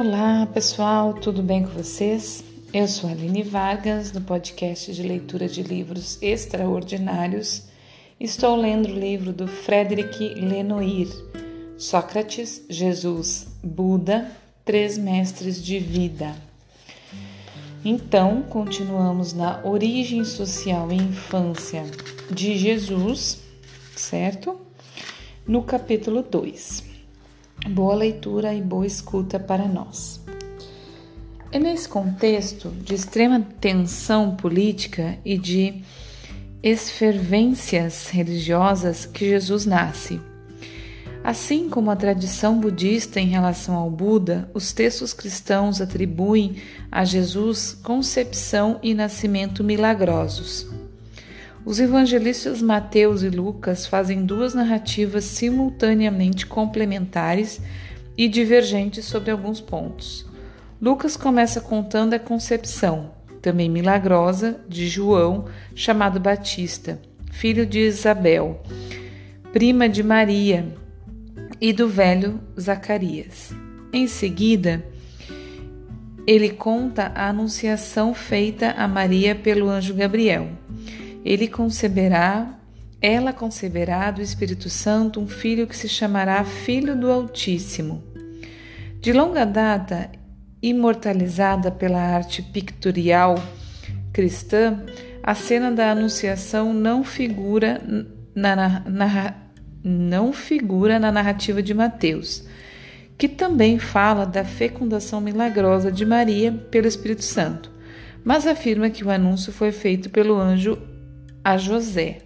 Olá pessoal, tudo bem com vocês? Eu sou a Aline Vargas, do podcast de leitura de livros extraordinários. Estou lendo o livro do Frederic Lenoir, Sócrates, Jesus, Buda, Três Mestres de Vida. Então, continuamos na origem social e infância de Jesus, certo? No capítulo 2. Boa leitura e boa escuta para nós. É nesse contexto de extrema tensão política e de esfervências religiosas que Jesus nasce. Assim como a tradição budista em relação ao Buda, os textos cristãos atribuem a Jesus concepção e nascimento milagrosos. Os evangelistas Mateus e Lucas fazem duas narrativas simultaneamente complementares e divergentes sobre alguns pontos. Lucas começa contando a concepção, também milagrosa, de João, chamado Batista, filho de Isabel, prima de Maria, e do velho Zacarias. Em seguida, ele conta a anunciação feita a Maria pelo anjo Gabriel. Ele conceberá, ela conceberá do Espírito Santo um filho que se chamará Filho do Altíssimo. De longa data, imortalizada pela arte pictorial cristã, a cena da Anunciação não figura na, na, não figura na narrativa de Mateus, que também fala da fecundação milagrosa de Maria pelo Espírito Santo, mas afirma que o anúncio foi feito pelo anjo a José,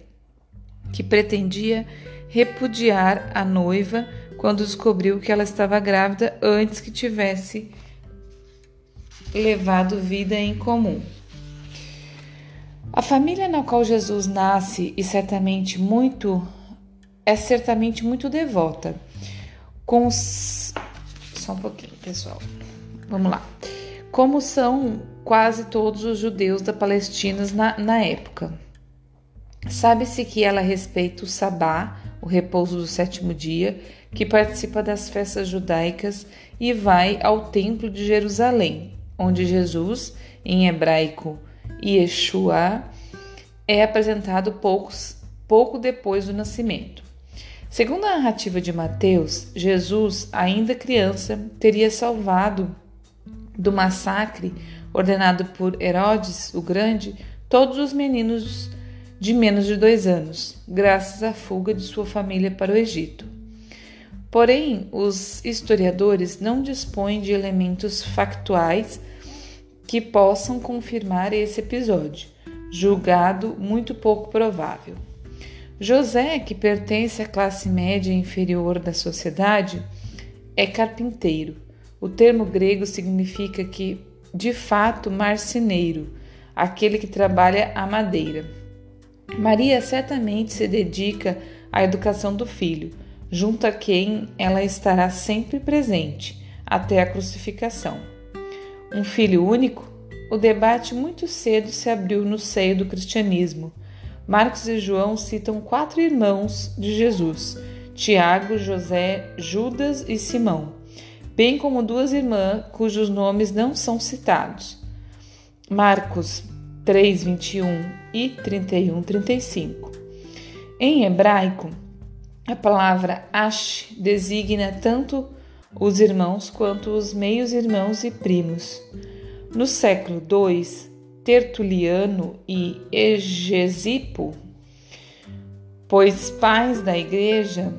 que pretendia repudiar a noiva quando descobriu que ela estava grávida antes que tivesse levado vida em comum. A família na qual Jesus nasce e certamente muito é certamente muito devota. Com só um pouquinho, pessoal. Vamos lá. Como são quase todos os judeus da Palestina na, na época. Sabe-se que ela respeita o sabá, o repouso do sétimo dia, que participa das festas judaicas e vai ao templo de Jerusalém, onde Jesus, em hebraico Yeshua, é apresentado poucos, pouco depois do nascimento. Segundo a narrativa de Mateus, Jesus, ainda criança, teria salvado do massacre ordenado por Herodes o Grande todos os meninos de menos de dois anos, graças à fuga de sua família para o Egito. Porém, os historiadores não dispõem de elementos factuais que possam confirmar esse episódio, julgado muito pouco provável. José, que pertence à classe média inferior da sociedade, é carpinteiro. O termo grego significa que, de fato, marceneiro, aquele que trabalha a madeira. Maria certamente se dedica à educação do filho, junto a quem ela estará sempre presente até a crucificação. Um filho único? O debate muito cedo se abriu no seio do cristianismo Marcos e João citam quatro irmãos de Jesus: Tiago, José, Judas e Simão, bem como duas irmãs cujos nomes não são citados. Marcos 3, 21 e 31, 35. Em hebraico, a palavra Ash designa tanto os irmãos quanto os meios irmãos e primos. No século II, Tertuliano e Egesipo, pois pais da igreja,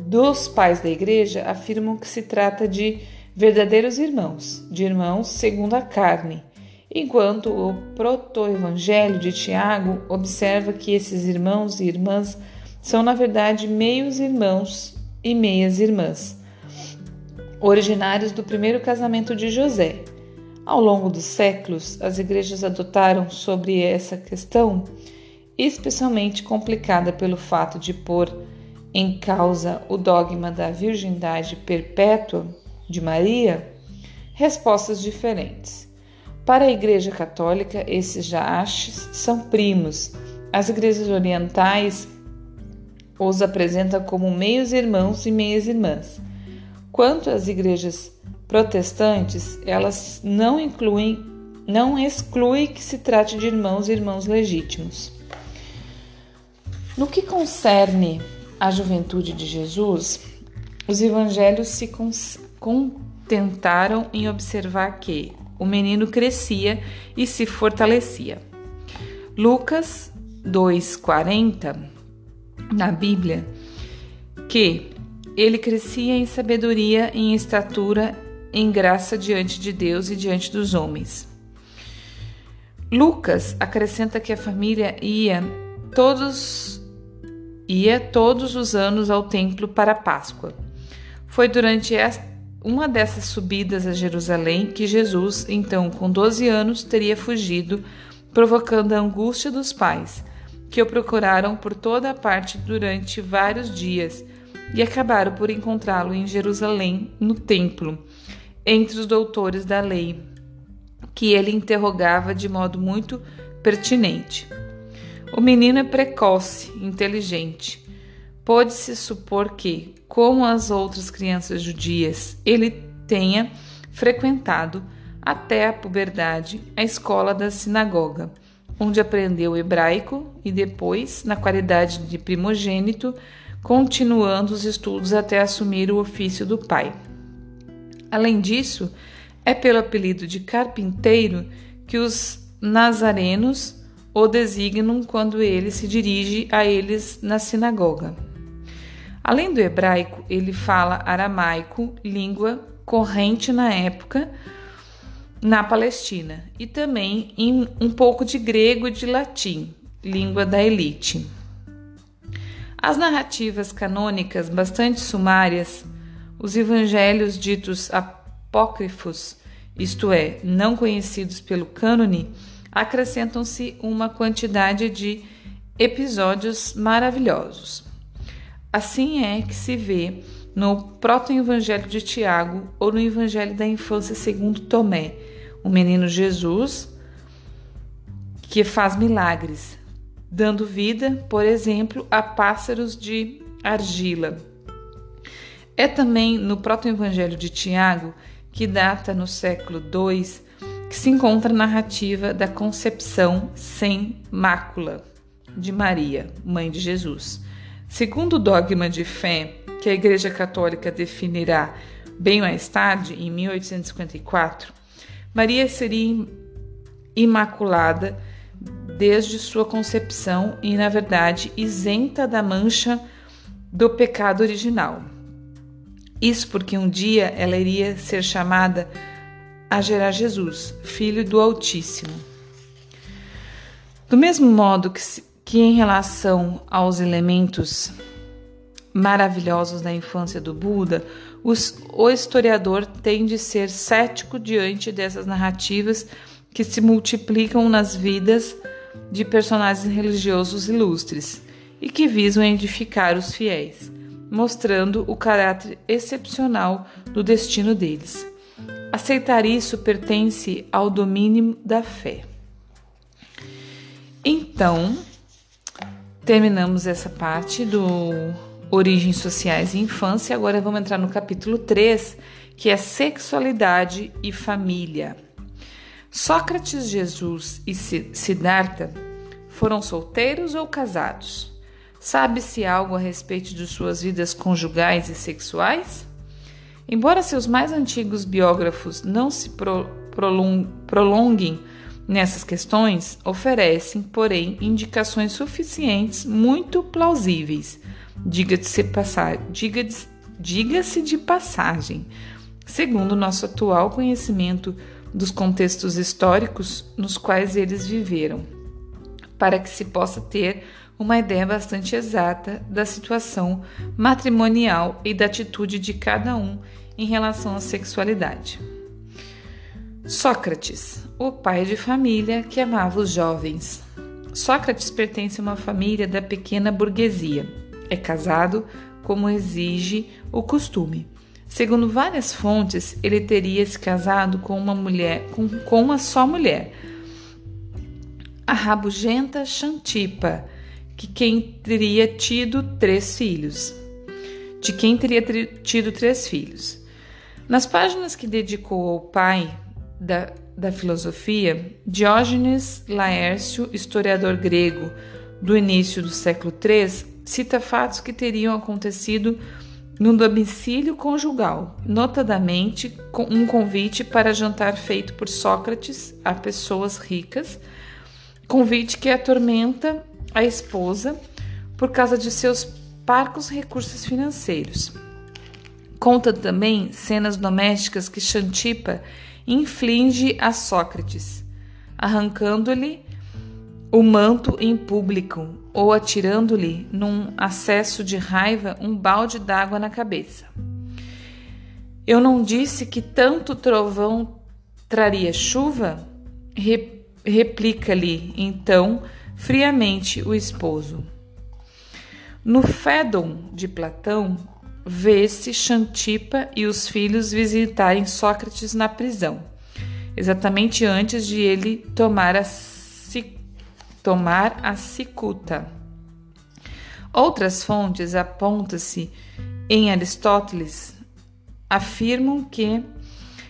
dos pais da igreja, afirmam que se trata de verdadeiros irmãos, de irmãos segundo a carne, enquanto o proto-evangelho de Tiago observa que esses irmãos e irmãs são, na verdade, meios irmãos e meias irmãs, originários do primeiro casamento de José ao longo dos séculos, as igrejas adotaram sobre essa questão, especialmente complicada pelo fato de pôr em causa o dogma da virgindade perpétua de Maria, respostas diferentes. Para a Igreja Católica, esses jaaches são primos. As igrejas orientais os apresentam como meios irmãos e meias irmãs. Quanto às igrejas protestantes, elas não incluem, não exclui que se trate de irmãos e irmãos legítimos. No que concerne à juventude de Jesus, os evangelhos se contentaram em observar que o menino crescia e se fortalecia. Lucas 2,40, na Bíblia, que ele crescia em sabedoria, em estatura, em graça diante de Deus e diante dos homens. Lucas acrescenta que a família ia todos ia todos os anos ao templo para a Páscoa. Foi durante uma dessas subidas a Jerusalém que Jesus, então com 12 anos, teria fugido, provocando a angústia dos pais, que o procuraram por toda a parte durante vários dias e acabaram por encontrá-lo em Jerusalém, no templo, entre os doutores da lei, que ele interrogava de modo muito pertinente. O menino é precoce, inteligente. Pode-se supor que, como as outras crianças judias, ele tenha frequentado até a puberdade a escola da sinagoga, onde aprendeu hebraico e depois, na qualidade de primogênito, continuando os estudos até assumir o ofício do pai. Além disso, é pelo apelido de carpinteiro que os nazarenos o designam quando ele se dirige a eles na sinagoga. Além do hebraico, ele fala aramaico, língua corrente na época na Palestina, e também em um pouco de grego e de latim, língua da elite. As narrativas canônicas, bastante sumárias, os evangelhos ditos apócrifos, isto é, não conhecidos pelo cânone, acrescentam-se uma quantidade de episódios maravilhosos. Assim é que se vê no proto-evangelho de Tiago ou no evangelho da infância segundo Tomé, o menino Jesus que faz milagres, dando vida, por exemplo, a pássaros de argila. É também no proto-evangelho de Tiago, que data no século II, que se encontra a narrativa da concepção sem mácula de Maria, mãe de Jesus. Segundo o dogma de fé que a Igreja Católica definirá bem mais tarde, em 1854, Maria seria imaculada desde sua concepção e, na verdade, isenta da mancha do pecado original. Isso porque um dia ela iria ser chamada a gerar Jesus, filho do Altíssimo. Do mesmo modo que, que em relação aos elementos maravilhosos da infância do Buda, os, o historiador tem de ser cético diante dessas narrativas que se multiplicam nas vidas de personagens religiosos ilustres e que visam edificar os fiéis, mostrando o caráter excepcional do destino deles. Aceitar isso pertence ao domínio da fé. Então, terminamos essa parte do Origens Sociais e Infância. Agora vamos entrar no capítulo 3, que é Sexualidade e Família. Sócrates, Jesus e Siddhartha foram solteiros ou casados? Sabe-se algo a respeito de suas vidas conjugais e sexuais? Embora seus mais antigos biógrafos não se pro prolonguem nessas questões, oferecem, porém, indicações suficientes, muito plausíveis. Diga-se diga diga de passagem, segundo nosso atual conhecimento dos contextos históricos nos quais eles viveram, para que se possa ter uma ideia bastante exata da situação matrimonial e da atitude de cada um em relação à sexualidade. Sócrates, o pai de família que amava os jovens. Sócrates pertence a uma família da pequena burguesia. É casado, como exige o costume. Segundo várias fontes, ele teria se casado com uma mulher, com, com uma só mulher, a rabugenta Xantipa, que quem teria tido três filhos, de quem teria tido três filhos. Nas páginas que dedicou ao pai da, da filosofia, Diógenes Laércio, historiador grego do início do século III, cita fatos que teriam acontecido no domicílio conjugal, notadamente um convite para jantar feito por Sócrates a pessoas ricas, convite que atormenta a esposa por causa de seus parcos recursos financeiros. Conta também cenas domésticas que Xantipa inflige a Sócrates, arrancando-lhe o manto em público ou atirando-lhe, num acesso de raiva, um balde d'água na cabeça. Eu não disse que tanto trovão traria chuva? Replica-lhe, então, friamente o esposo. No Fédon de Platão, vê-se Xantipa e os filhos visitarem Sócrates na prisão, exatamente antes de ele tomar a, tomar a cicuta. Outras fontes apontam-se em Aristóteles afirmam que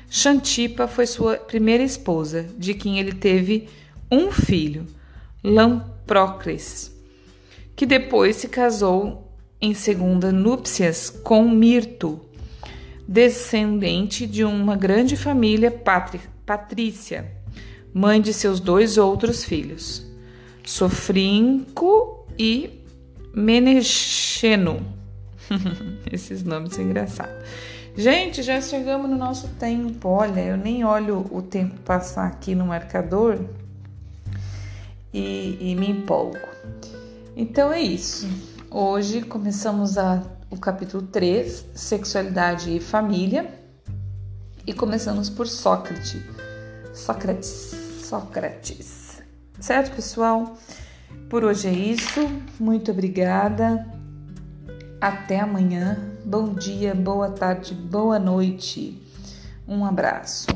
Xantipa foi sua primeira esposa, de quem ele teve um filho, Lamprocles, que depois se casou em segunda núpcias com Mirto, descendente de uma grande família patrícia, mãe de seus dois outros filhos, Sofrinco e Menexeno. Esses nomes são engraçados. Gente, já chegamos no nosso tempo. Olha, eu nem olho o tempo passar aqui no marcador e, e me empolgo. Então é isso. Hoje começamos a, o capítulo 3, Sexualidade e Família, e começamos por Sócrates. Sócrates, Sócrates. Certo, pessoal? Por hoje é isso. Muito obrigada. Até amanhã. Bom dia, boa tarde, boa noite. Um abraço.